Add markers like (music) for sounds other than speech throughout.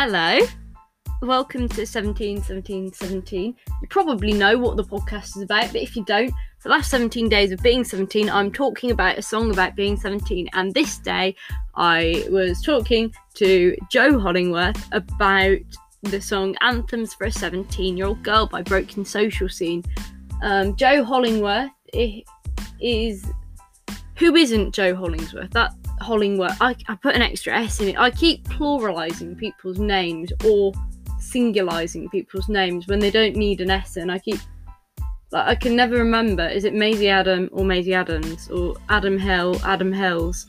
Hello. Welcome to 17 17 17. You probably know what the podcast is about, but if you don't, the last 17 days of being 17, I'm talking about a song about being 17. And this day, I was talking to Joe Hollingworth about the song Anthems for a 17 Year Old Girl by Broken Social Scene. Um, Joe Hollingworth is. Who isn't Joe Hollingsworth? That Hollingworth. I, I put an extra S in it. I keep pluralizing people's names or singularizing people's names when they don't need an S in. I keep like I can never remember. Is it Maisie Adam or Maisie Adams or Adam Hill, Adam Hills?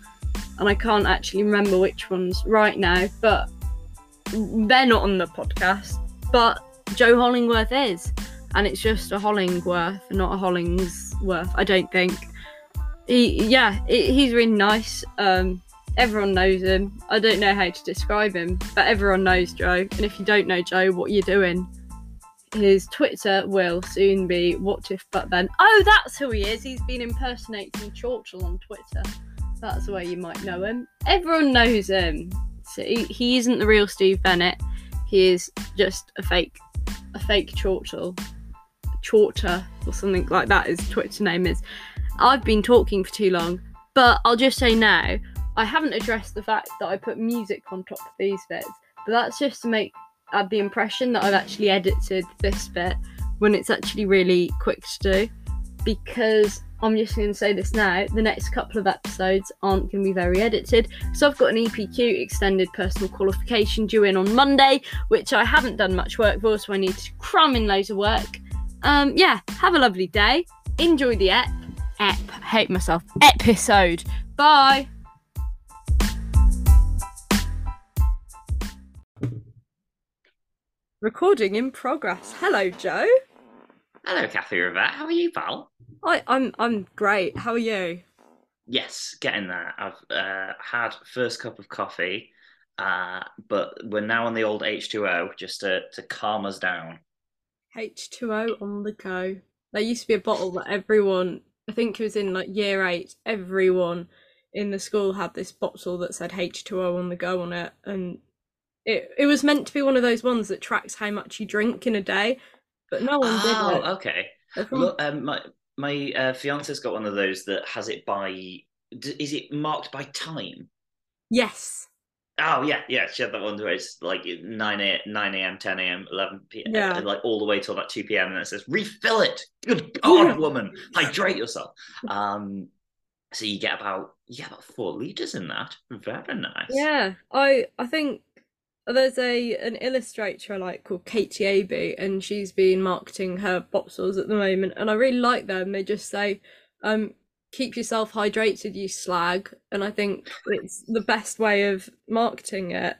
And I can't actually remember which ones right now, but they're not on the podcast. But Joe Hollingworth is. And it's just a Hollingworth, not a Hollingsworth, I don't think. He, yeah, he's really nice. Um, everyone knows him. I don't know how to describe him, but everyone knows Joe. And if you don't know Joe, what you're doing? His Twitter will soon be what if but then. Oh, that's who he is. He's been impersonating Churchill on Twitter. That's where you might know him. Everyone knows him. So he, he isn't the real Steve Bennett. He is just a fake, a fake Churchill, Chorter or something like that. His Twitter name is. I've been talking for too long, but I'll just say now I haven't addressed the fact that I put music on top of these bits, but that's just to make add the impression that I've actually edited this bit when it's actually really quick to do. Because I'm just going to say this now the next couple of episodes aren't going to be very edited. So I've got an EPQ extended personal qualification due in on Monday, which I haven't done much work for, so I need to cram in loads of work. Um, yeah, have a lovely day. Enjoy the ep. Ep. Hate myself. Episode. Bye. Recording in progress. Hello, Joe. Hello, Kathy Rivette. How are you, pal? I, I'm I'm great. How are you? Yes, getting there. I've uh, had first cup of coffee, uh, but we're now on the old H2O just to, to calm us down. H2O on the go. There used to be a bottle that everyone, I think it was in like year eight, everyone in the school had this bottle that said H2O on the go on it, and it it was meant to be one of those ones that tracks how much you drink in a day, but no one oh, did it. okay. Um, my my uh, fiance's got one of those that has it by. Is it marked by time? Yes. Oh yeah, yeah. She had that one where it's like nine a nine a.m., ten a.m., eleven p.m., yeah. like all the way till about two p.m. and it says refill it. Good God, woman, hydrate yourself. Um, so you get about get about four liters in that. Very nice. Yeah, I I think there's a an illustrator I like called Katie Abey, and she's been marketing her bottles at the moment, and I really like them. They just say, um, "Keep yourself hydrated, you slag," and I think it's the best way of marketing it.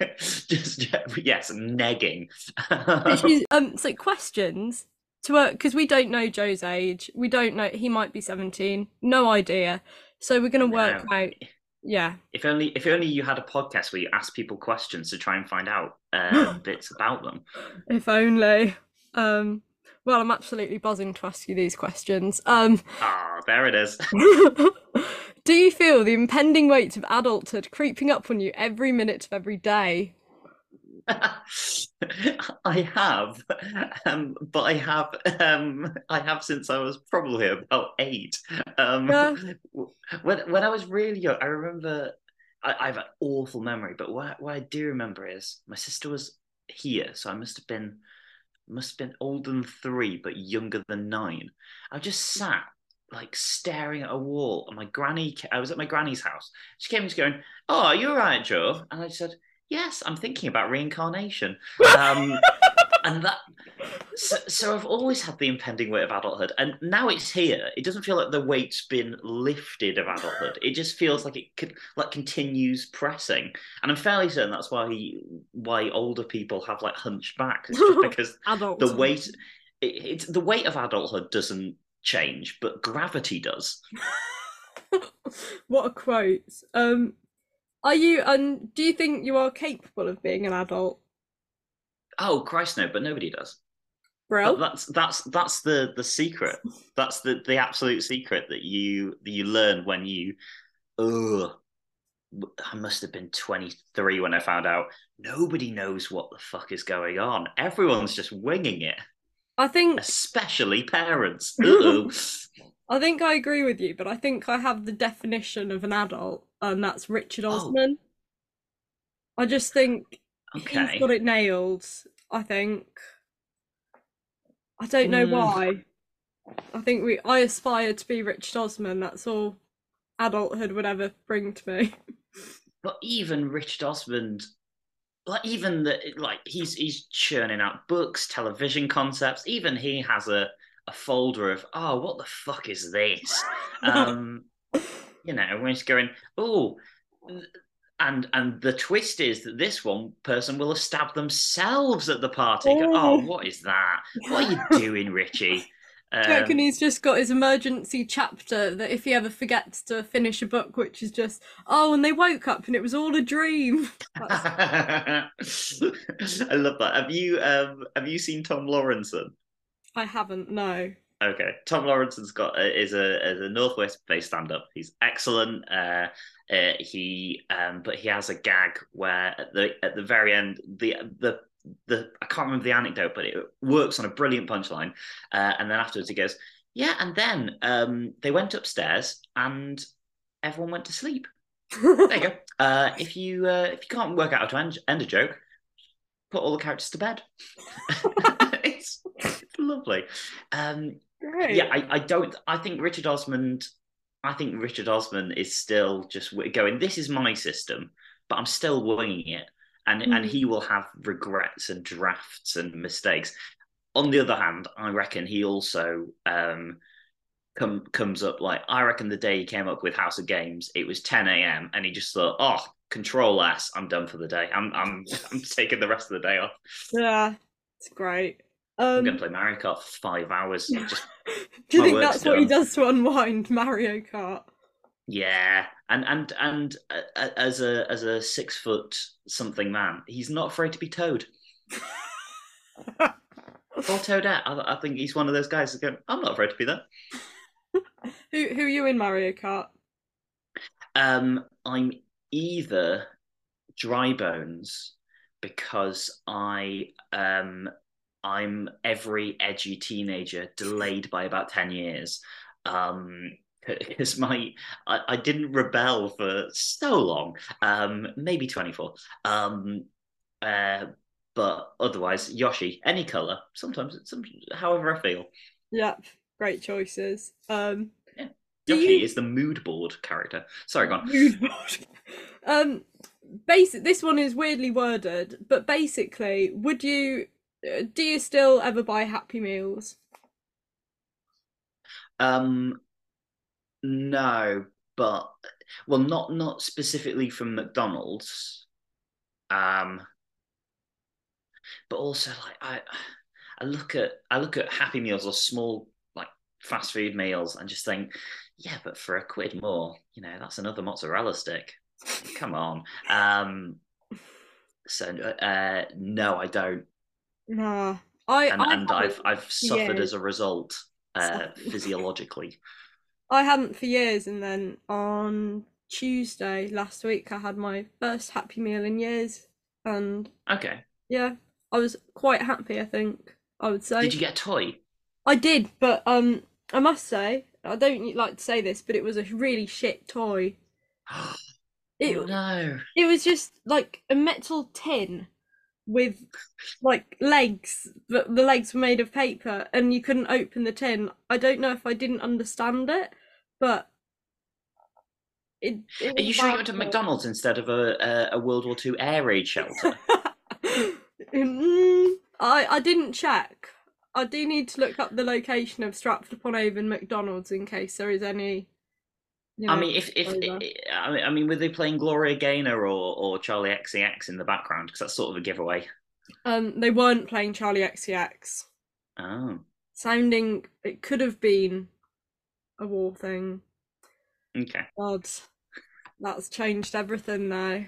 (laughs) just yes, negging. (laughs) um, so questions to work, because we don't know Joe's age. We don't know he might be seventeen. No idea. So we're gonna work no. out yeah. If only if only you had a podcast where you ask people questions to try and find out (gasps) uh, bits about them. If only. Um, well, I'm absolutely buzzing to ask you these questions. Um, ah, there it is. (laughs) (laughs) do you feel the impending weight of adulthood creeping up on you every minute of every day? (laughs) I have, um, but I have, um, I have since I was probably about eight. Um, yeah. When when I was really young, I remember I, I have an awful memory, but what what I do remember is my sister was here, so I must have been must have been older than three, but younger than nine. I just sat like staring at a wall, and my granny. I was at my granny's house. She came and going, "Oh, you're right, Joe?" And I said yes, I'm thinking about reincarnation. Um, (laughs) and that, so, so, I've always had the impending weight of adulthood, and now it's here. It doesn't feel like the weight's been lifted of adulthood. It just feels like it could, like continues pressing, and I'm fairly certain that's why why older people have like hunched back. It's just (laughs) because the weight, it, it's the weight of adulthood doesn't change, but gravity does. (laughs) what a quote! Um, are you and do you think you are capable of being an adult? Oh Christ, no! But nobody does. Bro, that's that's that's the the secret. That's the the absolute secret that you that you learn when you, ugh, I must have been 23 when I found out nobody knows what the fuck is going on. Everyone's just winging it. I think, especially parents. (laughs) I think I agree with you, but I think I have the definition of an adult, and that's Richard oh. Osman. Oh. I just think okay. he's got it nailed. I think. I don't know mm. why. I think we. I aspire to be Richard Osman. That's all adulthood would ever bring to me. (laughs) But even Richard Osman, like even the like he's he's churning out books, television concepts. Even he has a a folder of oh, what the fuck is this? (laughs) um, you know, when he's going, oh, and and the twist is that this one person will have stabbed themselves at the party. Oh, oh what is that? What are you (laughs) doing, Richie? Um, Do reckon he's just got his emergency chapter that if he ever forgets to finish a book, which is just, oh, and they woke up and it was all a dream. (laughs) (laughs) I love that. Have you um have you seen Tom Lawrenson? I haven't. No. Okay, Tom Lawrenson's got uh, is a is a Northwest based stand up. He's excellent. Uh, uh, he um, but he has a gag where at the at the very end the the the I can't remember the anecdote, but it works on a brilliant punchline. Uh, and then afterwards, he goes, "Yeah." And then um, they went upstairs, and everyone went to sleep. there you go. (laughs) Uh, if you uh, if you can't work out how to end, end a joke, put all the characters to bed. (laughs) it's, it's, lovely. Um, yeah, I, I don't. I think Richard Osman. I think Richard Osman is still just going. This is my system, but I'm still winging it and mm. and he will have regrets and drafts and mistakes. On the other hand, I reckon he also um, come comes up like I reckon the day he came up with House of Games, it was 10 a.m. and he just thought, oh, Control S, I'm done for the day. I'm I'm (laughs) I'm taking the rest of the day off. Yeah, it's great. Um, I'm gonna play Mario Kart for five hours. Just Do you think that's done. what he does to unwind Mario Kart? Yeah, and and and uh, as a as a six foot something man, he's not afraid to be Toad. (laughs) or Toadette. I, I, think he's one of those guys that go, I'm not afraid to be there. (laughs) who who are you in Mario Kart? Um, I'm either dry bones because I um I'm every edgy teenager delayed by about ten years. Um, (laughs) because my I, I, didn't rebel for so long, um, maybe 24. Um, uh, but otherwise, Yoshi, any color. Sometimes it's some, however I feel. Yep, great choices. Um, yeah. Yoshi you... is the mood board character. Sorry, go on. Mood board. (laughs) um, basic. This one is weirdly worded, but basically, would you? Uh, do you still ever buy Happy Meals? Um, no, but well, not not specifically from McDonald's. Um, but also like I, I look at I look at Happy Meals or small like fast food meals and just think, yeah, but for a quid more, you know, that's another mozzarella stick. Come on. Um, so uh, no, I don't. No, I and, I, and I've I've suffered yeah. as a result uh, (laughs) physiologically. I hadn't for years, and then on Tuesday last week, I had my first Happy Meal in years, and okay, yeah, I was quite happy. I think I would say. Did you get a toy? I did, but um, I must say, I don't like to say this, but it was a really shit toy. (gasps) it, oh, no. It was just like a metal tin with like legs, but the legs were made of paper, and you couldn't open the tin. I don't know if I didn't understand it, but it, it Are you sure you went to McDonald's instead of a, a, World War II air raid shelter? (laughs) mm, I I didn't check. I do need to look up the location of Stratford upon Avon McDonald's in case there is any. You know, I mean, if if I mean, were they playing Gloria Gaynor or or Charli XCX in the background? Because that's sort of a giveaway. Um, they weren't playing Charli XCX. Oh. Sounding, it could have been a war thing. Okay. God, that's changed everything now.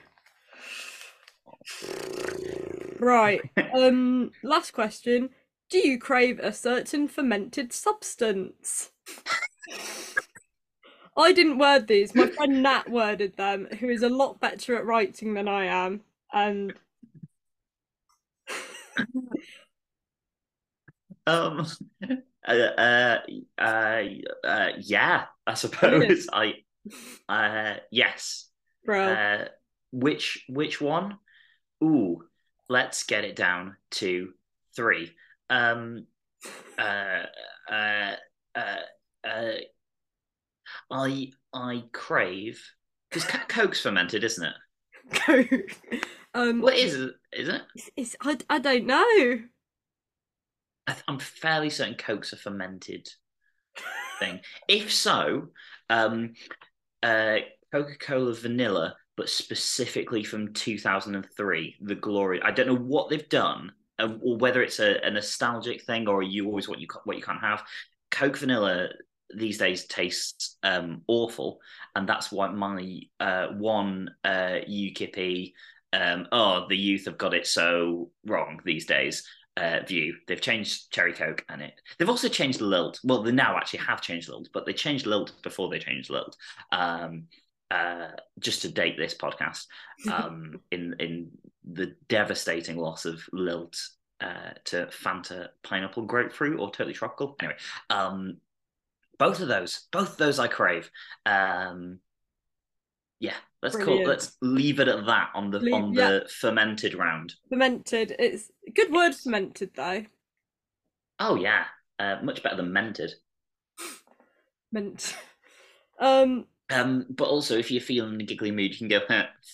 Right. (laughs) um. Last question. Do you crave a certain fermented substance? (laughs) I didn't word these. My friend Nat worded them, who is a lot better at writing than I am. And (laughs) um, (laughs) uh, uh, uh, uh, yeah, I suppose I, uh, yes, bro, uh, which which one? Ooh, let's get it down to three. Um, uh, uh, uh, uh I I crave because Coke's fermented, isn't it? Coke. Um, what is it? Is it? It's, it's I, I don't know. I am fairly certain Coke's a fermented thing. If so, um, uh, Coca Cola vanilla, but specifically from 2003, the glory. I don't know what they've done, uh, or whether it's a, a nostalgic thing or you always what you what you can't have. Coke vanilla these days tastes um, awful, and that's why my uh, one uh, UKIP, um, oh, the youth have got it so wrong these days. Uh, view they've changed cherry coke and it they've also changed lilt well they now actually have changed lilt but they changed lilt before they changed lilt um, uh, just to date this podcast (laughs) um, in in the devastating loss of lilt uh, to Fanta pineapple grapefruit or totally tropical. Anyway, um, both of those, both of those I crave. Um, yeah, let's Brilliant. call let's leave it at that on the leave, on the yeah. fermented round. Fermented, it's good word. Fermented though. Oh yeah, uh, much better than mented. Ment. Um. Um, but also, if you're feeling in a giggly mood, you can go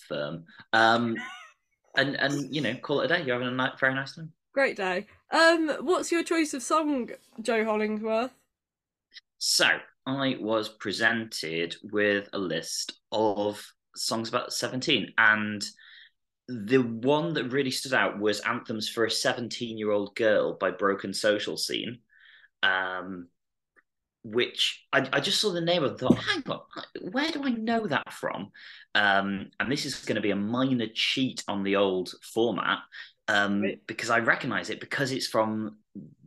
firm. Um, (laughs) and and you know, call it a day. You're having a night, very nice time. Great day. Um, what's your choice of song, Joe Hollingsworth? So I was presented with a list of songs about 17 and the one that really stood out was anthems for a 17 year old girl by broken social scene um, which I, I, just saw the name and thought hang on where do i know that from? Um, and this is going to be a minor cheat on the old format um, right. because I recognize it because it's from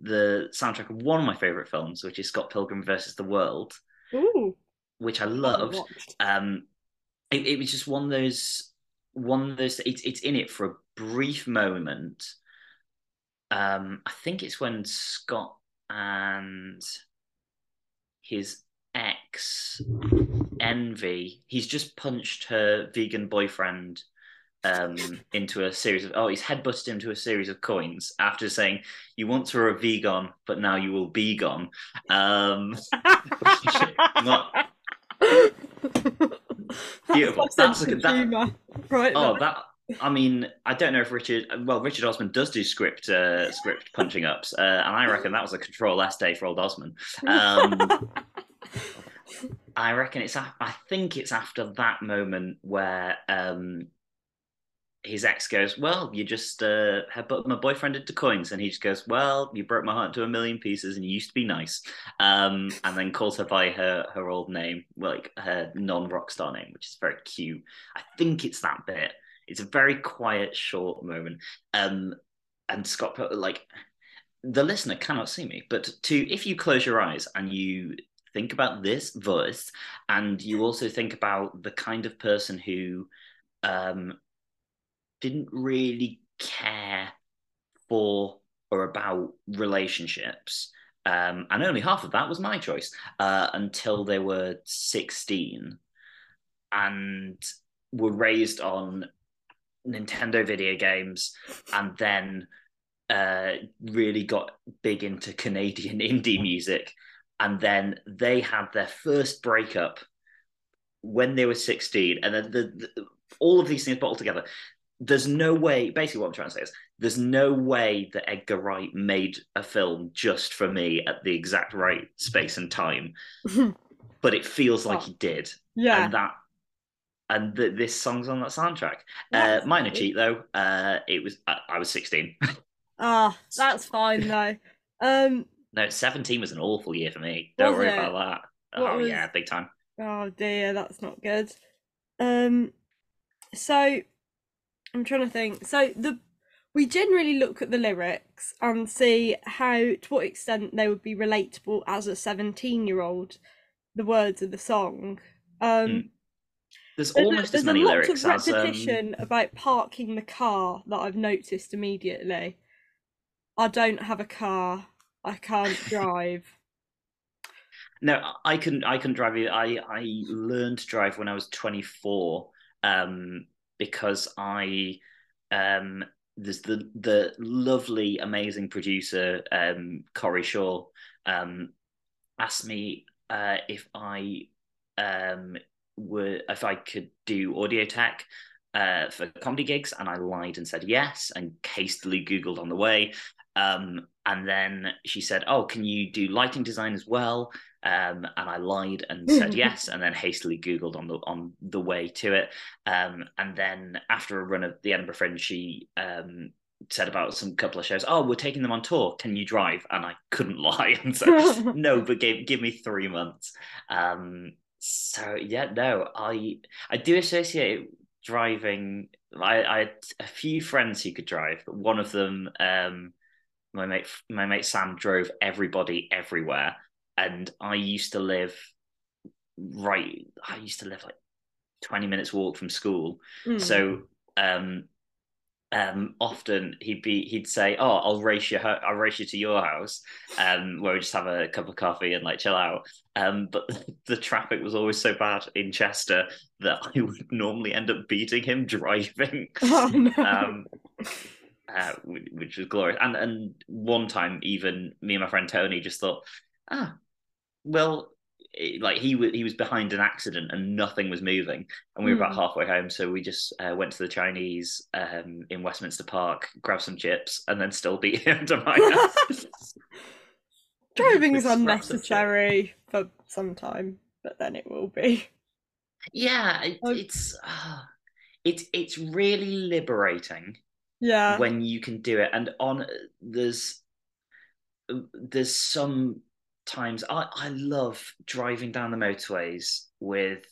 the soundtrack of one of my favorite films, which is Scott Pilgrim versus the World, Ooh. which I loved. Um, it, it, was just one of those one of those. It's it's in it for a brief moment. Um, I think it's when Scott and his ex Envy, he's just punched her vegan boyfriend um, into a series of oh he's headbutted into a series of coins after saying you once were a vegan but now you will be gone um, (laughs) not beautiful that's, a, that, right oh that I mean, I don't know if Richard. Well, Richard Osman does do script uh, script punching ups, uh, and I reckon that was a Control S day for old Osman. Um, (laughs) I reckon it's. I think it's after that moment where um, his ex goes, Well, you just uh, had put my boyfriend into coins. And he just goes, Well, you broke my heart to a million pieces and you used to be nice. Um, and then calls her by her, her old name, like her non rock star name, which is very cute. I think it's that bit. It's a very quiet, short moment. Um, and Scott like, the listener cannot see me, but to if you close your eyes and you think about this voice, and you also think about the kind of person who um, didn't really care for or about relationships. Um, and only half of that was my choice uh, until they were 16 and were raised on Nintendo video games and then uh, really got big into Canadian (laughs) indie music. And then they had their first breakup when they were 16. And then the, the all of these things bottled together there's no way basically what i'm trying to say is there's no way that edgar wright made a film just for me at the exact right space and time (laughs) but it feels like oh. he did. Yeah. And that and the, this song's on that soundtrack. Uh minor cheat though uh it was i, I was 16 (laughs) ah oh, that's fine though. Um no 17 was an awful year for me. Don't worry it? about that. What oh was... yeah big time. Oh dear that's not good. Um so I'm trying to think. So the we generally look at the lyrics and see how to what extent they would be relatable as a 17 year old. the words of the song. Um, Mm. There's there's a- almost there's as many a lot lyrics of as um, repetition about parking the car that I've noticed immediately. I don't have a car. I can't (laughs) drive. No, I couldn't. I couldn't drive. I I learned to drive when I was 24, um, because I um there's the the lovely, amazing producer um Corey Shaw um asked me uh if I um were if I could do audio tech uh for comedy gigs, and I lied and said yes, and hastily googled on the way. Um, and then she said, "Oh, can you do lighting design as well?" Um, and I lied and (laughs) said yes, and then hastily googled on the on the way to it. Um, and then after a run of the Edinburgh Fringe, she um, said about some couple of shows. Oh, we're taking them on tour. Can you drive? And I couldn't (laughs) lie and said (laughs) no, but give give me three months. Um, so yeah, no, I I do associate driving. I, I had a few friends who could drive, but one of them, um, my mate, my mate Sam drove everybody everywhere, and I used to live right. I used to live like twenty minutes walk from school, Mm. so um, um, often he'd be he'd say, "Oh, I'll race you. ho- I'll race you to your house, um, where we just have a cup of coffee and like chill out." Um, but (laughs) the traffic was always so bad in Chester that I would normally end up beating him driving, Oh, no. (laughs) uh, which, was glorious. And and one time, even me and my friend Tony just thought, "Ah, well." it- Like he was, he was behind an accident and nothing was moving, and we were about Hmm. halfway home. So we just uh, went to the Chinese um, in Westminster Park, grabbed some chips, and then still beat him to my (laughs) house. (laughs) Driving's With scraps of unnecessary for some time, but then it will be. Yeah, it, Oh. it's uh, it's it's really liberating Yeah. when you can do it. And on there's there's some times I I love driving down the motorways with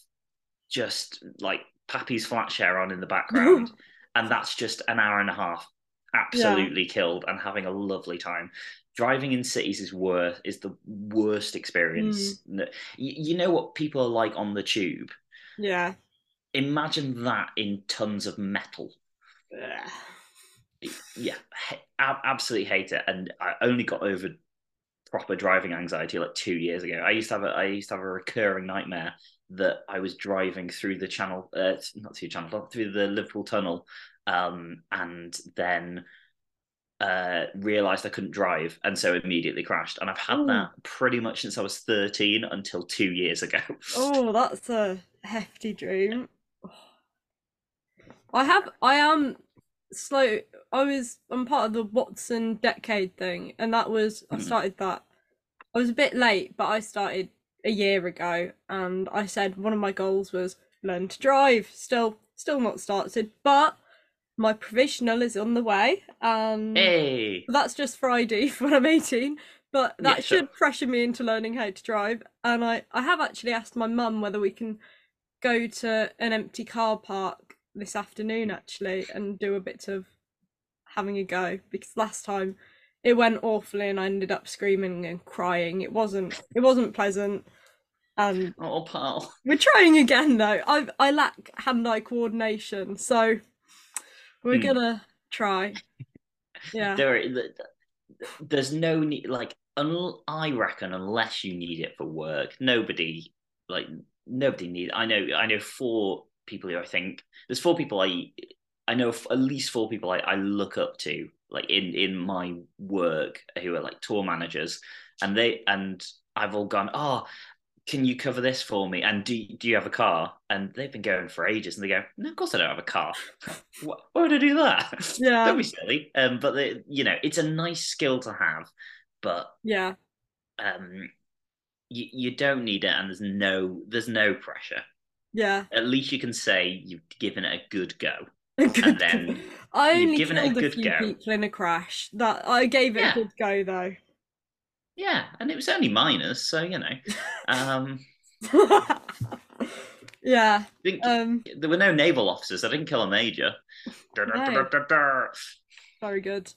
just like Pappy's flat share on in the background, (laughs) and that's just an hour and a half absolutely killed and having a lovely time. Driving in cities is worth is the worst experience. Mm. No- You, you know what people are like on the tube. Yeah. Imagine that in tons of metal. Yeah, ab- absolutely hate it. And I only got over proper driving anxiety like two years ago. I used to have a I used to have a recurring nightmare that I was driving through the channel, uh, not through the channel, through the Liverpool Tunnel, um, and then uh, realized I couldn't drive, and so immediately crashed. And I've had Ooh. that pretty much since I was thirteen until two years ago. (laughs) Oh, that's a hefty dream. (sighs) I have, I am slow. I was, I'm part of the Watson Decade thing, and that was, I Mhm. started that. I was a bit late, but I started a year ago, and I said one of my goals was learn to drive. Still, still not started, but my provisional is on the way, and Hey, that's just Friday (laughs) when I'm 18, but that Yeah, sure. should pressure me into learning how to drive. And I, I have actually asked my mum whether we can go to an empty car park this afternoon actually and do a bit of having a go because last time it went awfully and I ended up screaming and crying. It wasn't it wasn't pleasant. And oh pal. we're trying again though. I I lack hand-eye coordination, so we're Hmm. gonna try. Yeah. there there's no need like un- i reckon unless you need it for work nobody like nobody need i know i know four people who i think there's four people i i know at least four people I, I look up to like in in my work who are like tour managers and they and i've all gone oh can you cover this for me and do, do you have a car and they've been going for ages and they go no of course i don't have a car (laughs) why, why would i do that Yeah. don't be silly. Um, but the, you know, it's a nice skill to have, but Yeah. um, you you don't need it, and there's no there's no pressure. Yeah. At least you can say you've given it a good go. (laughs) Good then go. I only given it a killed a, few go. people in a crash. That I gave it Yeah. a good go though. Yeah, and it was only minors, so you know, um, (laughs) yeah. Um. there were no naval officers. I didn't kill a major. No. Very good.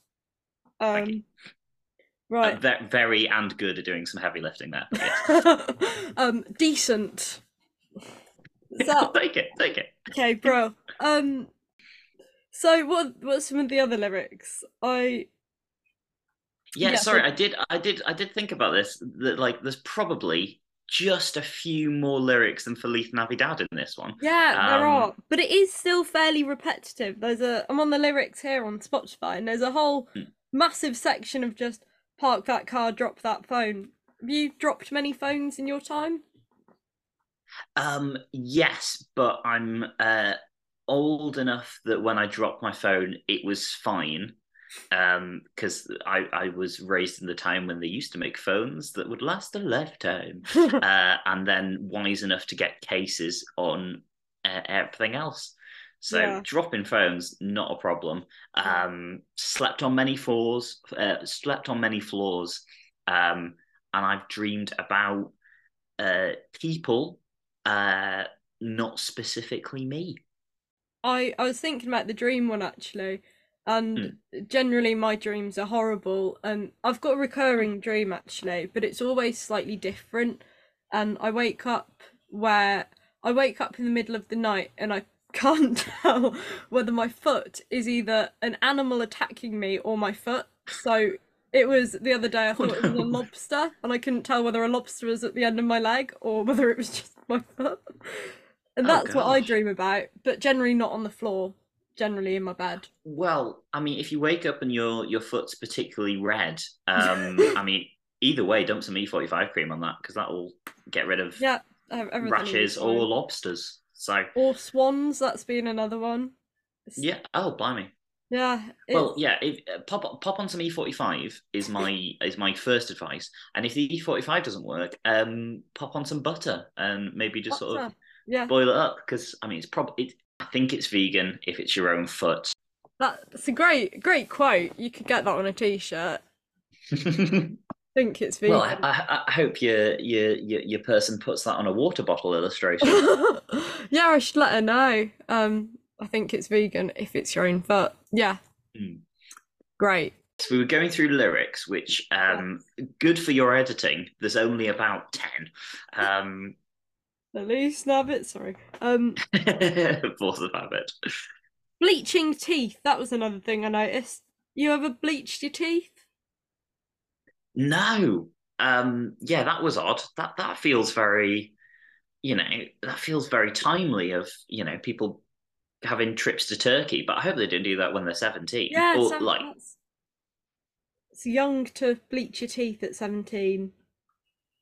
Um. Right. Uh, very and good at doing some heavy lifting there. (laughs) um, decent. So, (laughs) take it, take it. okay, bro. Um, so what? What's some of the other lyrics? I Yeah, Yeah, sorry, so- I did, I did, I did think about this. That like, there's probably just a few more lyrics than Feliz Navidad in this one. yeah, there Um, are, but it is still fairly repetitive. There's a. I'm on the lyrics here on Spotify, and there's a whole Hmm. massive section of just park that car, drop that phone. Have you dropped many phones in your time? Um, yes, but I'm uh old enough that when I dropped my phone, it was fine. Um, because I I was raised in the time when they used to make phones that would last a lifetime. (laughs) uh, and then wise enough to get cases on uh, everything else. So Yeah. dropping phones, not a problem. Um, slept on many floors, uh, slept on many floors, um, and I've dreamed about uh, people, uh, not specifically me. I I was thinking about the dream one actually, and Hmm. generally my dreams are horrible. And I've got a recurring dream actually, but it's always slightly different. And I wake up where I wake up in the middle of the night and I (laughs) can't tell whether my foot is either an animal attacking me or my foot. So it was the other day I Oh, thought it was a lobster, and I couldn't tell whether a lobster was at the end of my leg or whether it was just (laughs) my foot. And Oh, that's what I dream about, but generally not on the floor, generally in my bed. Well, I mean, if you wake up and your your foot's particularly red, um, (laughs) I mean, either way, dump some E45 cream on that because that will get rid of Yeah, ev- everything will be rashes or lobsters. So or swans. That's been another one. It's- yeah, oh blimey. Yeah. Well, yeah, if, uh, pop pop on some E45 is my (laughs) is my first advice, and if the E45 doesn't work, um, pop on some butter and maybe just sort of yeah. boil it up because I mean it's probably it, I think it's vegan if it's your own foot. That's a great, great quote. You could get that on a t-shirt. (laughs) think it's vegan. well, I, I, I hope your, your your your person puts that on a water bottle illustration. (laughs) yeah, I should let her know. Um, I think it's vegan if it's your own foot. Yeah. Mm. Great. So we were going through lyrics, which um, good for your editing. There's only about ten. Um, (laughs) Feliz Navidad. Sorry. Um, (laughs) force of habit. bleaching teeth. That was another thing I noticed. You ever bleached your teeth? No. Um, yeah, that was odd. That that feels very, you know, that feels very timely of, you know, people having trips to Turkey, but I hope they didn't do that when they're 17. Yeah, or like that's- it's young to bleach your teeth at seventeen.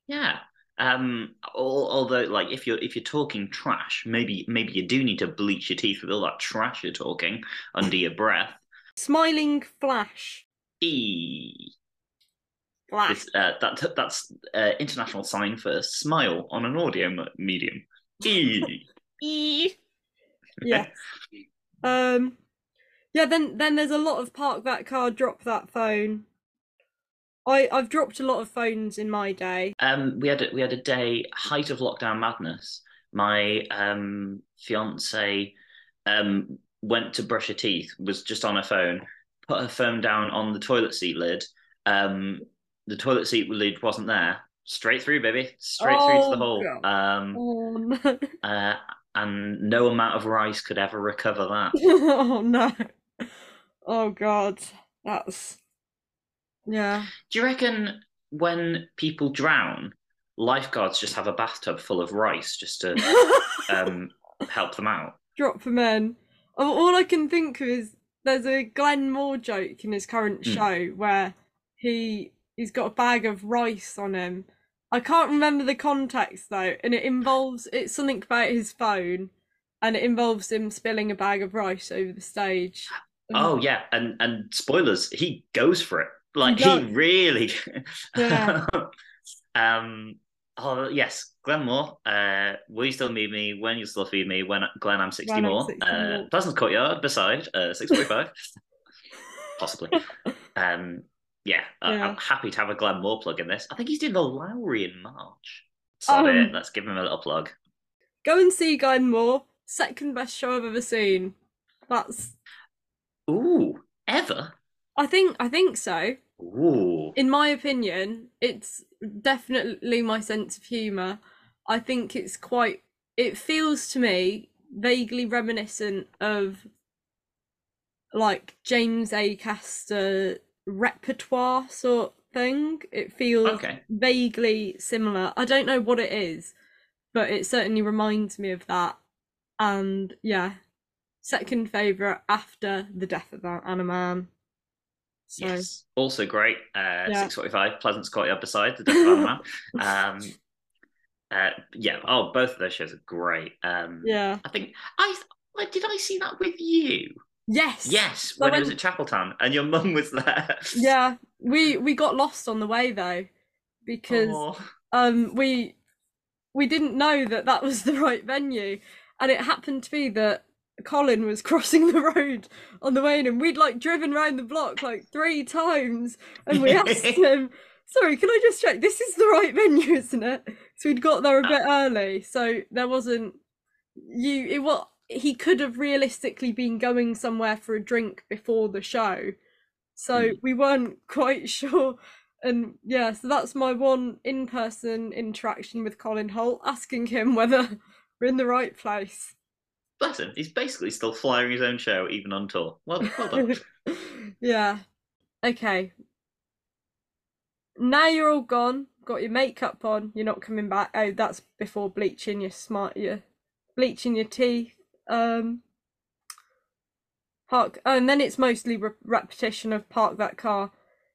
yeah. Um although like if you're if you're talking trash, maybe maybe you do need to bleach your teeth with all that trash you're talking under your breath. Smiling flash. E Flash. this, uh, that that's uh, international sign for smile on an audio m- medium. E (laughs) E. (laughs) Yes. Um. Yeah. Then then there's a lot of park that car, drop that phone. I I've dropped a lot of phones in my day. Um, we had a, we had a day height of lockdown madness. My um fiance um went to brush her teeth, was just on her phone, put her phone down on the toilet seat lid. Um, the toilet seat lid wasn't there. Straight through, baby, straight through to Oh, the hole. Um, Oh (laughs) uh, and no amount of rice could ever recover that. (laughs) oh no! Oh god, that's yeah. Do you reckon when people drown, lifeguards just have a bathtub full of rice just to um (laughs) help them out? drop them in. All I can think of is there's a Glenn Moore joke in his current Hmm. show where he he's got a bag of rice on him. I can't remember the context though, and it involves it's something about his phone, and it involves him spilling a bag of rice over the stage. (gasps) Oh yeah, and and spoilers, he goes for it. Like he, does. really. (laughs) Yeah. (laughs) um. Oh yes, Glenn Moore. Uh, will you still meet me when you still feed me? When Glenn, I'm sixty I'm more. 60 uh, more. Pleasance Courtyard beside uh, six forty five. (laughs) Possibly. Um. Yeah, I- Yeah. I'm happy to have a Glenn Moore plug in this. I think he's doing the Lowry in March. Sod Um. Let's give him a little plug. Go and see Glenn Moore. Second best show I've ever seen. That's Ooh, ever? I think I think so. Ooh. In my opinion, it's definitely my sense of humour. I think it's quite. It feels to me vaguely reminiscent of like James Acaster repertoire sort thing. It feels Okay. vaguely similar. I don't know what it is, but it certainly reminds me of that. And yeah, second favourite after the death of Anna Mann. So Yes. Also great. Uh, Yeah. 645, Pleasance Courtyard beside the Death of Anna Mann. (laughs) Um, uh, yeah. Oh, both of those shows are great. Um, yeah. I think I did I see that with you? Yes. Yes, So when it was when- at Chapeltown, and your mum was there. Yeah. (laughs) We we got lost on the way though, because um we we didn't know that that was (laughs) the right venue and it happened to be that colin was (laughs) crossing the road on the way in and we'd like driven around the block like three times and we asked him sorry can i just check this is the right venue isn't it so we'd got there a bit early so there wasn't you it was he could have realistically been going somewhere for a drink before the show so Hmm. we weren't (laughs) quite sure and yeah, so that's my one in person interaction with Colin Hoult, asking him whether (laughs) we're in the right place. Bless him. He's basically still flying his own show, even on tour. Well, well done. (laughs) yeah. Okay. Now you're all gone, got your makeup on, you're not coming back. Oh, that's before bleaching your smart your bleaching your teeth. Um Park oh, and then it's mostly re- repetition of park that car.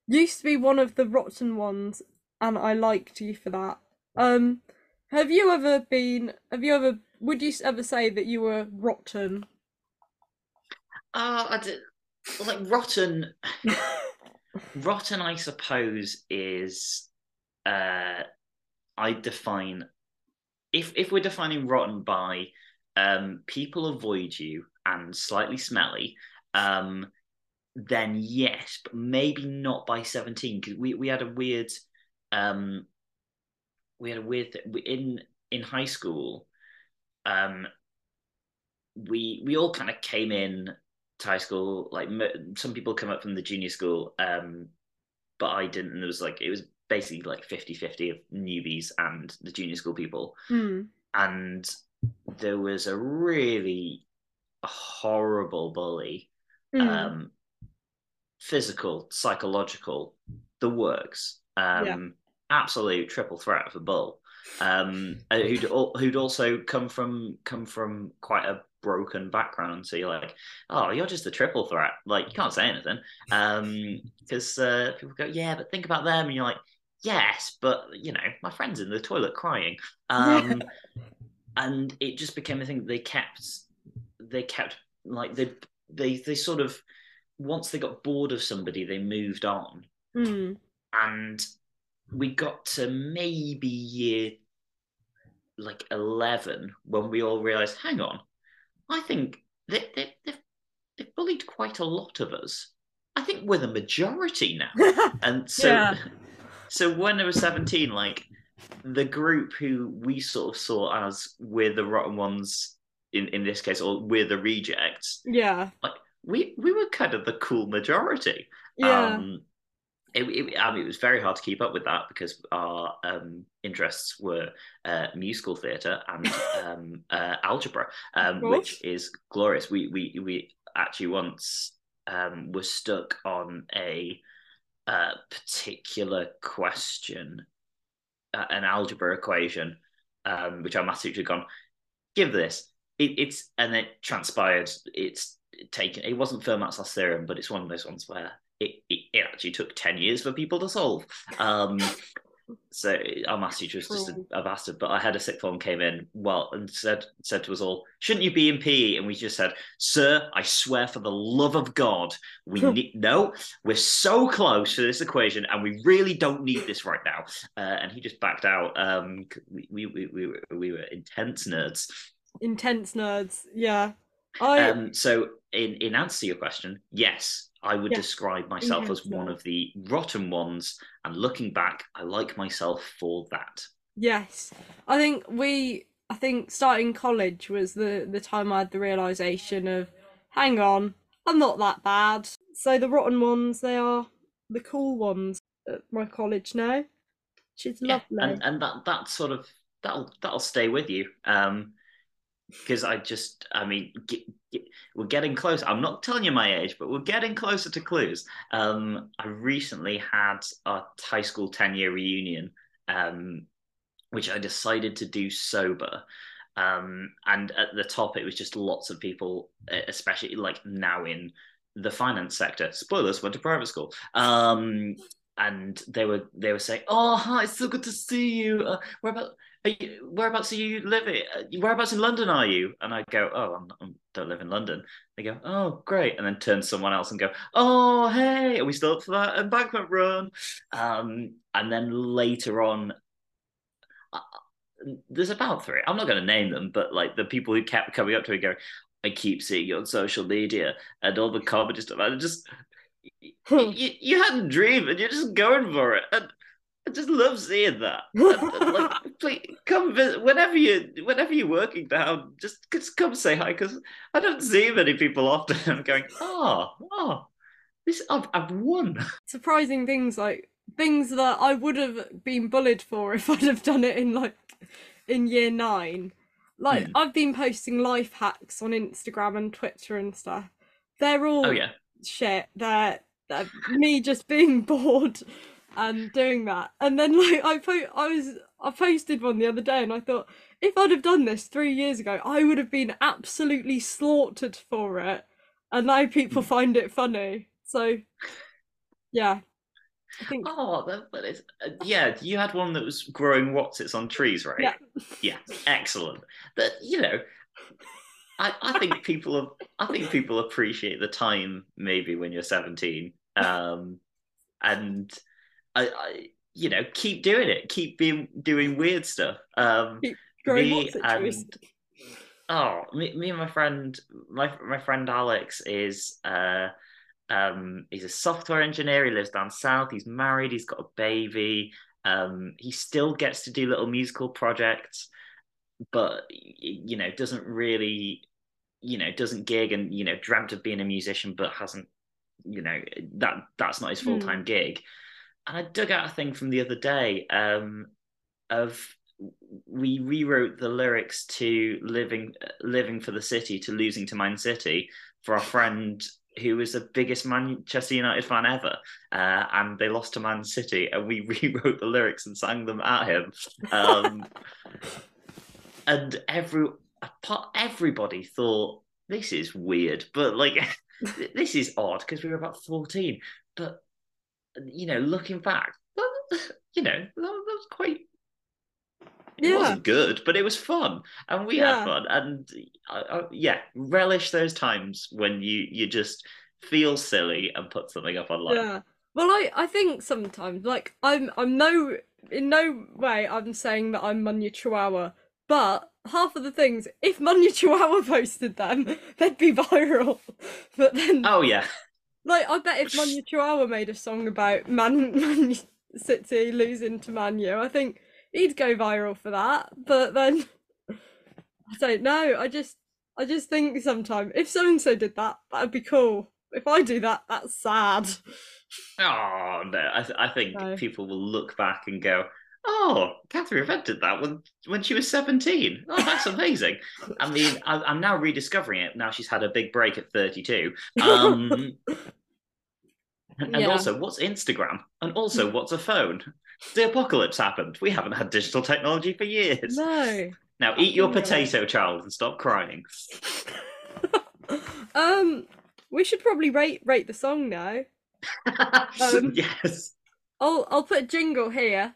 Used to be one of the rotten ones and I liked you for that. Um have you ever been have you ever would you ever say that you were rotten? Uh, I like rotten. (laughs) rotten, I suppose, is. Uh, I define. If if we're defining rotten by, um, people avoid you and slightly smelly, um, then yes, but maybe not by seventeen because we we had a weird, um, we had a weird th- in in high school, um, we we all kind of came in to high school. Like m- some people come up from the junior school, um, but I didn't. And it was like it was basically like 50-50 of newbies and the junior school people. Hmm. And there was a really horrible bully, Hmm. um, physical, psychological, the works. Um, Yeah. absolute triple threat of a bull. Um, uh, who'd al- who'd also come from come from quite a broken background. So you're like, oh, you're just a triple threat. Like you can't say anything. Um, because uh, people go, yeah, but think about them, and you're like, yes, but you know, my friend's in the toilet crying. (laughs) Um, and it just became a thing. They kept, they kept like they they they sort of once they got bored of somebody, they moved on Hmm. and we got to maybe year like 11 when we all realized hang on i think they, they, they've, they've bullied quite a lot of us i think we're the majority now (laughs) and so Yeah. so when i was 17 like the group who we sort of saw as we're the rotten ones in, in this case or we're the rejects yeah. like we we were kind of the cool majority Yeah. um, it, it, I mean, it was very hard to keep up with that because our um, interests were uh, musical theatre and (laughs) um, uh, algebra, um, which is glorious. We we we actually once um, were stuck on a uh, particular question, an algebra equation, um, which our maths teacher had gone, give this. It, it's and it transpired. It's taken. It wasn't Fermat's last theorem, but it's one of those ones where it, it, it actually took 10 years for people to solve. Um, so our maths teacher was just a, a bastard. But I had a sixth form came in well and said said to us all, "Shouldn't you be in PE?" And we just said, "Sir, I swear for the love of God, we need no. We're so close to this equation, and we really don't need this right now." Uh, and he just backed out. Um, we we we, we, were, we were intense nerds. Intense nerds. Yeah. I Um, so, in in answer to your question, yes, I would Yeah. describe myself as one of the rotten ones. And looking back, I like myself for that. Yes, I think we. I think starting college was the the time I had the realization of, hang on, I'm not that bad. So the rotten ones, they are the cool ones at my college now. She's Yeah, lovely. and and that that sort of that'll that'll stay with you. Um, because I just, I mean, get, get, we're getting close. I'm not telling you my age, but we're getting closer to clues. Um, I recently had a high school 10 year reunion, um, which I decided to do sober. Um, and at the top, it was just lots of people, especially like now in the finance sector. Spoilers, went to private school. Um, and they were they were saying, "Oh, hi, it's so good to see you. Uh, where about you, whereabouts are you living? Uh, Whereabouts in London are you?" And I go, "Oh, I don't live in London." They go, "Oh, great," and then turn to someone else and go, "Oh, hey, are we still up for that embankment run?" Um, and then later on, uh, there's about three. I'm not going to name them, but like the people who kept coming up to me going, "I keep seeing you on social media and all the comedy stuff," and just you, you had a dream and you're just going for it. And I just love seeing (laughs) that. Like, please come visit whenever you whenever you're working down. Just just come say hi because I don't see many people often. (laughs) I'm going, oh, oh, this I've I've won. (laughs) Surprising things like things that I would have been bullied for if I'd have done it in like in year nine. Like Hmm. I've been posting life hacks on Instagram and Twitter and stuff. They're all Oh yeah, shit. They're, they're me just being bored and doing that. And then (laughs) like I po- I was I posted one the other day and I thought if I'd have done this three years ago, I would have been absolutely slaughtered for it. And now people find it funny. So yeah. I think Oh, that, that is uh, yeah. You had one that was growing whatsits on trees, right? Yeah. Yeah, excellent. But you know, I, I think (laughs) people have, I think people appreciate the time maybe when you're 17, um, and I, I you know keep doing it, keep being doing weird stuff. Um, me and oh, me, me and my friend, my my friend Alex is uh, um, he's a software engineer. He lives down south. He's married. He's got a baby. Um, he still gets to do little musical projects, but you know doesn't really, you know, doesn't gig and you know dreamt of being a musician, but hasn't, you know, that that's not his full time gig. And I dug out a thing from the other day um, of we rewrote the lyrics to living living for the city to losing to man city for our friend who was the biggest manchester united fan ever uh, and they lost to man city and we (laughs) rewrote the lyrics and sang them at him. Um, (laughs) and every apart- everybody thought this is weird but like (laughs) this is odd because we were about 14 but you know looking back (laughs) you know that, that was quite it Yeah. wasn't good, but it was fun, and we Yeah. had fun. And uh, uh, yeah, relish those times when you you just feel silly and put something up online. Yeah. Well, I I think sometimes like I'm I'm no in no way I'm saying that I'm Munya Chawawa, but half of the things if Munya Chawawa (laughs) posted them, they'd be (laughs) viral. But then Oh yeah, like I bet if Munya Chawawa made a song about Man (laughs) Man City losing to Manu, I think he'd go viral for that. But then I don't know. I just I just think sometimes if so and so did that, that'd be cool. If I do that, that's sad. oh no, I th- I think No. people will look back and go. Oh, Catherine Event did that when when she was seventeen. Oh, that's (laughs) amazing. I mean, I, I'm now rediscovering it. Now she's had a big break at 32. (laughs) Um, and, and Yeah. also, what's Instagram? And also, what's a phone? The apocalypse happened. We haven't had digital technology for years. No. Now eat your potato, child, and stop crying. (laughs) um, we should probably rate rate the song now. (laughs) Um, yes. I'll I'll put a jingle here.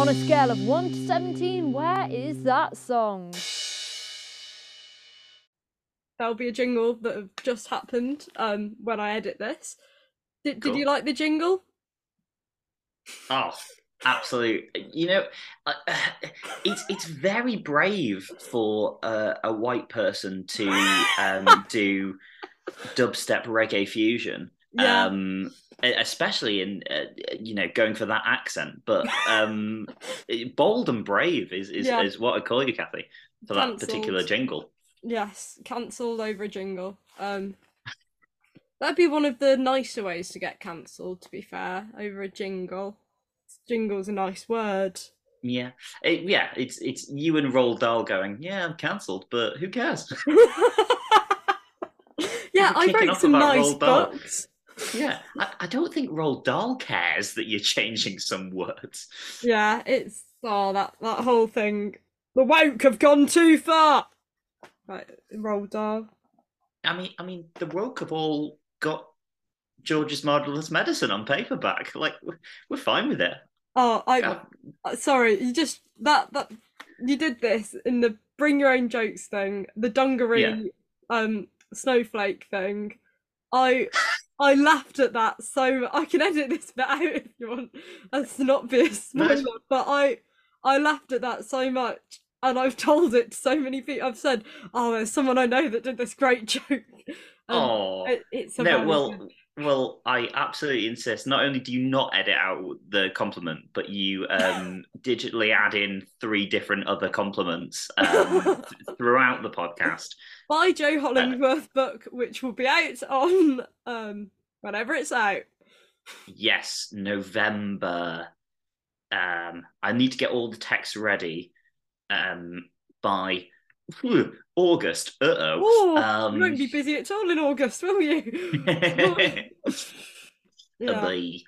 On a scale of 1 to 17, where is that song? There'll be a jingle that have just happened um when I edit this. Did did Cool. you like the jingle? Oh, absolute. You know, uh, (sighs) it's it's very brave for uh, a white person to um, (laughs) do dubstep reggae fusion. Yeah. Um, especially in uh, you know going for that accent, but um, (laughs) bold and brave is is, Yeah. is what I call you, Kathy, for that particular jingle. Yes, cancelled over a jingle. Um, that'd be one of the nicer ways to get cancelled. To be fair, over a jingle. Jingle's a nice word. Yeah, it, yeah. It's it's you and Roald Dahl going. Yeah, I'm cancelled, but who cares? (laughs) (laughs) yeah, I wrote some nice Roald Dahl. books. yeah, I, I don't think Roald Dahl cares that you're changing some words. Yeah, it's oh that that whole thing. The woke have gone too far. Right, Roald Dahl. I mean, I mean, the woke have all got George's marvelous medicine on paperback. Like, we're- fine with it. Oh, I Uh, uh, sorry. You just that that you did this in the bring your own jokes thing, the dungaree um snowflake thing. I I laughed at that so I can edit this bit out if you want. That's not be a spoiler, but I I laughed at that so much. And I've told it to so many people. I've said, "Oh, there's someone I know that did this great (laughs) joke." Oh it- it's no, well, good- well, I absolutely insist. Not only do you not edit out the compliment, but you um, (laughs) digitally add in three different other compliments (laughs) um, th- throughout the podcast. by Uh, Joe Hollingworth book, which will be out on um whenever it's out. Yes, November. Um, I need to get all the texts ready um, by whew, August. Uh Oh, oh. you won't be busy at all in August, will you? (laughs) yeah.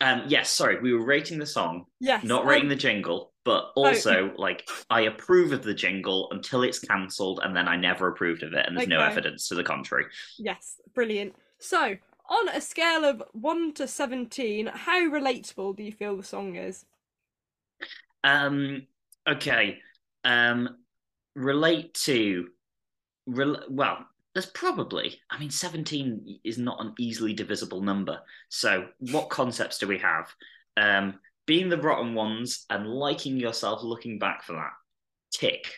Um, yes, sorry, we were rating the song, Yes. not rating um, the jingle, but also like I approve of the jingle until it's cancelled, and then I never approved of it, and there's no evidence to the contrary. Yes, brilliant. So, on a scale of one to seventeen, how relatable do you feel the song is? Um, okay. Um, relate to, rel- well, there's probably, I mean, 17 is not an easily divisible number. So, what concepts do we have? Um, being the rotten ones and liking yourself looking back for that. Tick.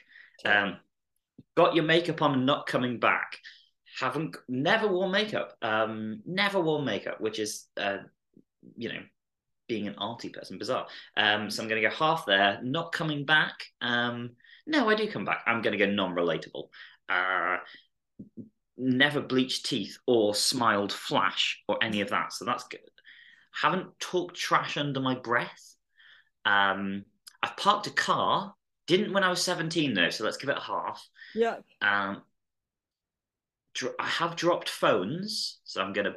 Um, got your makeup on and not coming back. Haven't never worn makeup. Um, never worn makeup, which is, uh, you know, being an arty person, bizarre. Um, so I'm going to go half there. Not coming back. Um, no, I do come back. I'm going to go non-relatable. Uh, never bleached teeth or smiled flash or any of that. So that's good. Haven't talked trash under my breath. Um, I've parked a car. Didn't when I was 17 though, so let's give it a half. Yeah. Um, dro- I have dropped phones, so I'm gonna.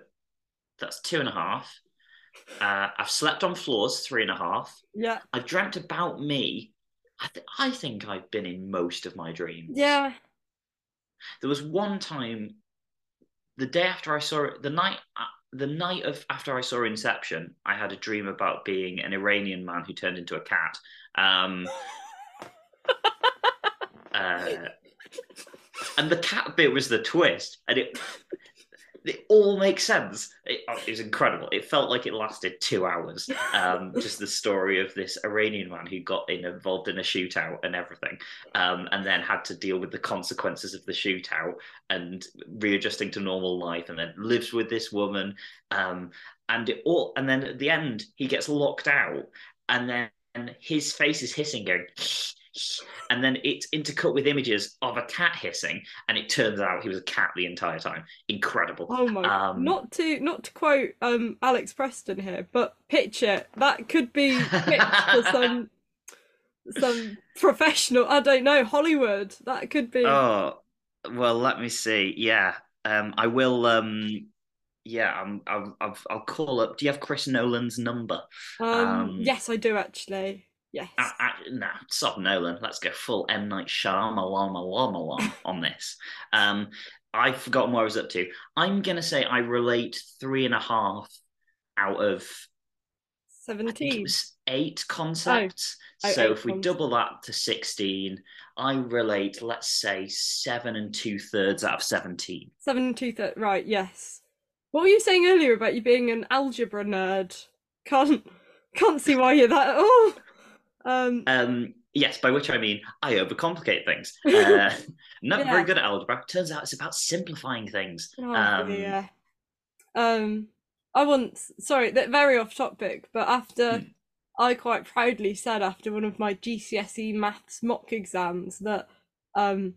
That's two and a half. Uh, I've slept on floors, three and a half. Yeah. I've dreamt about me. I, th- I think I've been in most of my dreams. Yeah. There was one time, the day after I saw it, the night, uh, the night of after I saw Inception, I had a dream about being an Iranian man who turned into a cat. Um, (laughs) uh, and the cat bit was the twist, and it it all makes sense. It, oh, it was incredible. It felt like it lasted two hours. Um, (laughs) just the story of this Iranian man who got in, involved in a shootout and everything, um, and then had to deal with the consequences of the shootout and readjusting to normal life, and then lives with this woman. Um, and it all, and then at the end, he gets locked out, and then his face is hissing, going. And then it's intercut with images of a cat hissing, and it turns out he was a cat the entire time. Incredible. Oh my. Um, not to not to quote um Alex Preston here, but picture that could be pitched for (laughs) some some professional. I don't know Hollywood. That could be. Oh, well, let me see. Yeah, um, I will. Um, yeah, I'm, I'll, I'll, I'll call up. Do you have Chris Nolan's number? um, um, yes, I do actually. Yes. Uh, uh, nah, stop Nolan. Let's go full M Night Shyamalan on this. Um, I've forgotten what I was up to. I'm gonna say I relate three and a half out of I Seventeen. eight concepts. Oh, so eight if we concepts. double that to 16, I relate, let's say, seven and two thirds out of 17. Seven and two thirds. Right. Yes. What were you saying earlier about you being an algebra nerd? Can't can't see why you're that. Oh. Um. Um, yes, by which I mean I overcomplicate things. (laughs) Uh, not Yeah. very good at algebra. Turns out it's about simplifying things. Oh um, dear. Um, I once, sorry, very off topic, but after Hmm. I quite proudly said after one of my GCSE maths mock exams that um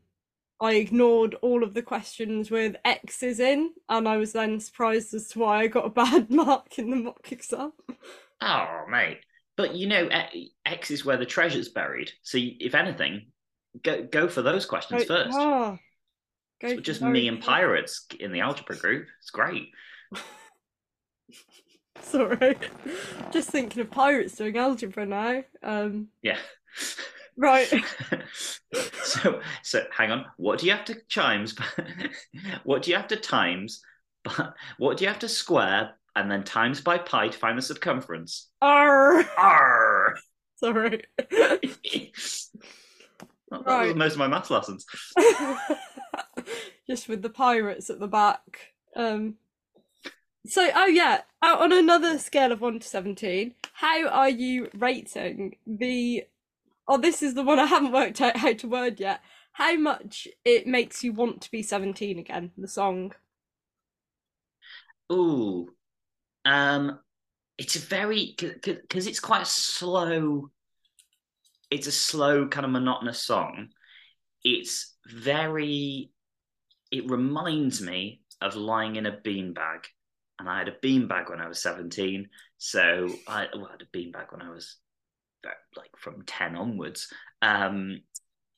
I ignored all of the questions with X's in, and I was then surprised as to why I got a bad (laughs) mark in the mock exam. Oh, mate. But you know, X is where the treasure's buried. So if anything, go go for those questions Go- first. ah, go It's just those. me and pirates in the algebra (laughs) group. It's great. (laughs) Sorry, (laughs) just thinking of pirates doing algebra now. Um, Yeah. right. so so hang on. What do you have to chimes? what do you have to times? But what do you have to square and then times by pi to find the circumference? Arr. Arr! (laughs) Sorry. that that was most of my maths lessons. (laughs) just with the pirates at the back. Um, so, oh yeah, out on another scale of one to seventeen, how are you rating the? Oh, this is the one I haven't worked out how to word yet. How much it makes you want to be seventeen again? The song. Ooh, um, it's a very because it's quite a slow. It's a slow kind of monotonous song. It's very. It reminds me of lying in a beanbag, and I had a beanbag when I was seventeen. So I, well, I had a beanbag when I was uh, like from ten onwards. Um,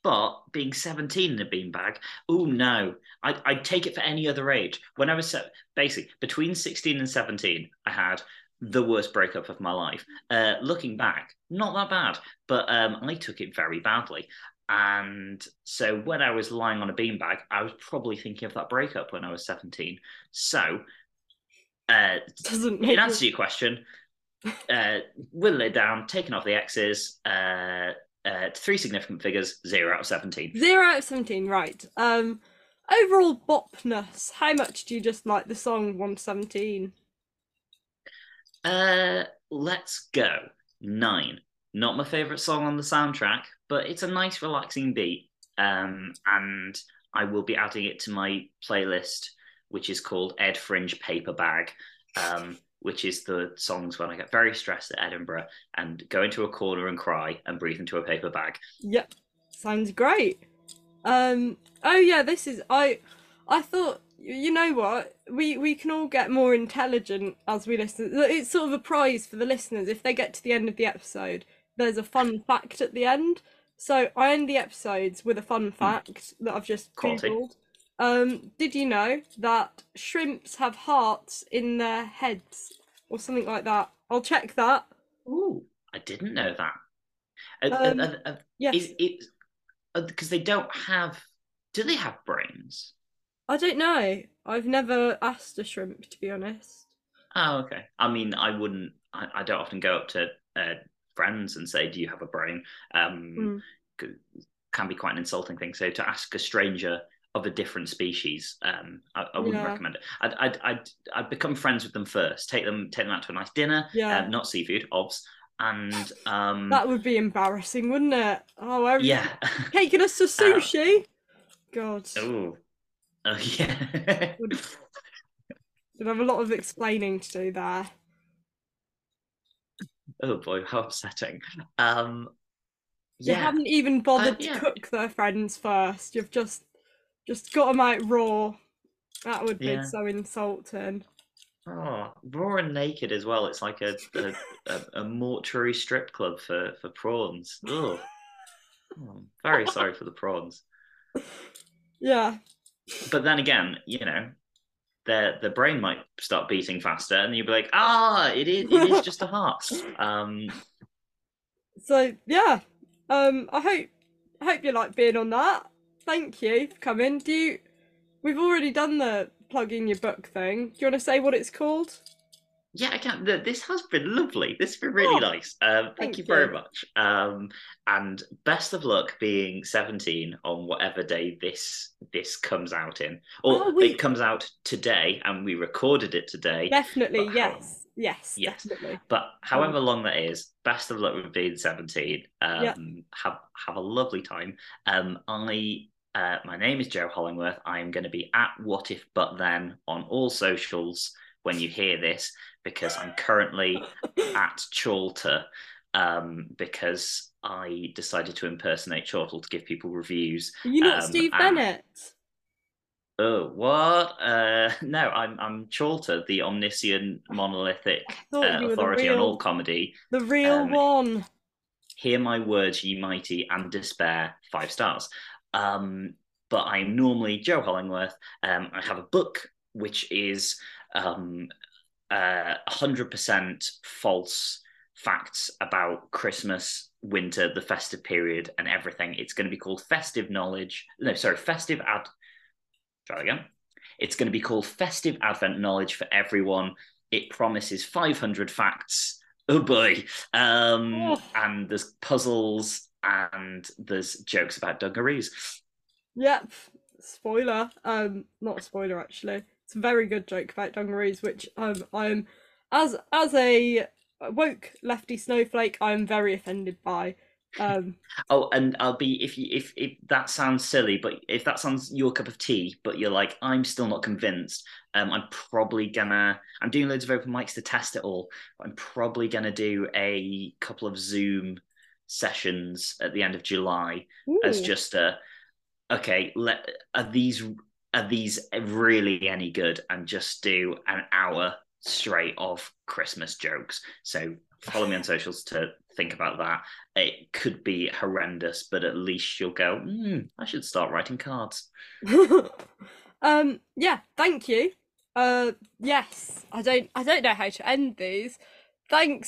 but being 17 in a beanbag, oh no, I'd, I'd take it for any other age. When I was se- basically between 16 and 17, I had the worst breakup of my life. Uh, looking back, not that bad, but um, I took it very badly. And so when I was lying on a beanbag, I was probably thinking of that breakup when I was 17. So, uh, Doesn't in answer to your question, uh, whittle it down, taking off the X's, uh, uh, three significant figures, zero out of 17. zero out of seventeen. Right. Um, overall bopness. How much do you just like the song 117? Uh, let's go. Nine. Not my favorite song on the soundtrack, but it's a nice, relaxing beat. Um, and I will be adding it to my playlist, which is called Ed Fringe Paper Bag, um, which is the songs when I get very stressed at Edinburgh and go into a corner and cry and breathe into a paper bag. Yep, sounds great. Um, oh yeah, this is I. I thought you know what we we can all get more intelligent as we listen. It's sort of a prize for the listeners if they get to the end of the episode. There's a fun fact at the end. So I end the episodes with a fun fact that I've just Quality. googled. Um, did you know that shrimps have hearts in their heads or something like that? I'll check that. Ooh, I didn't know that. Uh, Um, uh, uh, uh, Yes, is it because they don't have? Do they have brains? I don't know. I've never asked a shrimp to be honest. Oh, okay. I mean, I wouldn't. I, I don't often go up to uh, friends and say, "Do you have a brain?" Um, Mm. can be quite an insulting thing. So to ask a stranger of a different species, um, I, I wouldn't Yeah. recommend it. I'd, I'd, I'd, I'd become friends with them first. Take them, take them out to a nice dinner. Yeah. um, not seafood, obs, and (laughs) um, That would be embarrassing, wouldn't it? Oh, every... yeah. (laughs) taking us to sushi. God, oh, oh (laughs) yeah. Would- we'd have a lot of explaining to do there. oh boy, how upsetting. Um, You haven't even bothered yeah. to cook their friends first. You've just just got them out raw. That would be Yeah. so insulting. Oh, raw and naked as well. It's like a a, a, a mortuary strip club for for prawns. Oh, I'm very sorry for the prawns. Yeah, But then again, you know, their the brain might start beating faster, and you'll be like, ah, it is it is just a heart. Um, so yeah. Um, I hope I hope you like being on that. Thank you for coming. Do you? We've already done the plugging your book thing. Do you want to say what it's called? yeah, I can. th- This has been lovely. This has been really Oh, nice. Um, thank, thank you very you. much. Um, and best of luck being seventeen on whatever day this this comes out in, or Oh, we- it comes out today, and we recorded it today. Definitely, yes, yes, Yes. definitely. But however long that is, best of luck with being 17. Um, Yeah. Have have a lovely time. Um, I uh, my name is Joe Hollingworth. I am going to be at What If But Then on all socials when you hear this because I'm currently (laughs) at Chorlton. um, because I decided to impersonate Chortle to give people reviews. Are you not Um, Steve and- Bennett? Oh, what? Uh, (laughs) no, I'm I'm Chorlter, the omniscient, monolithic uh, you were the authority on all comedy. The real um, one. Hear my words, ye mighty, and despair. Five stars. Um, but I'm normally Joe Hollingworth. Um, I have a book which is um, uh, 100% false facts about Christmas, winter, the festive period, and everything. It's going to be called Festive Knowledge. No, sorry, Festive Ad. Try again. It's going to be called Festive Advent Knowledge for everyone. It promises 500 facts. Oh boy. Um, Oh. And there's puzzles and there's jokes about dungarees. Yep. Spoiler. Um, not a spoiler actually. It's a very good joke about dungarees, which um I'm as as a woke lefty snowflake, I'm very offended by. Um, (laughs) Oh, and I'll be if you if if that sounds silly, but if that sounds your cup of tea, but you're like I'm still not convinced. Um, I'm probably gonna. I'm doing loads of open mics to test it all. But I'm probably gonna do a couple of Zoom sessions at the end of July as just a okay. Let are these are these really any good? And just do an hour straight of Christmas jokes. So follow me on (laughs) socials to think about that. It could be horrendous, but at least you'll go. Hmm, I should start writing cards. (laughs) um yeah thank you uh yes i don't i don't know how to end these thanks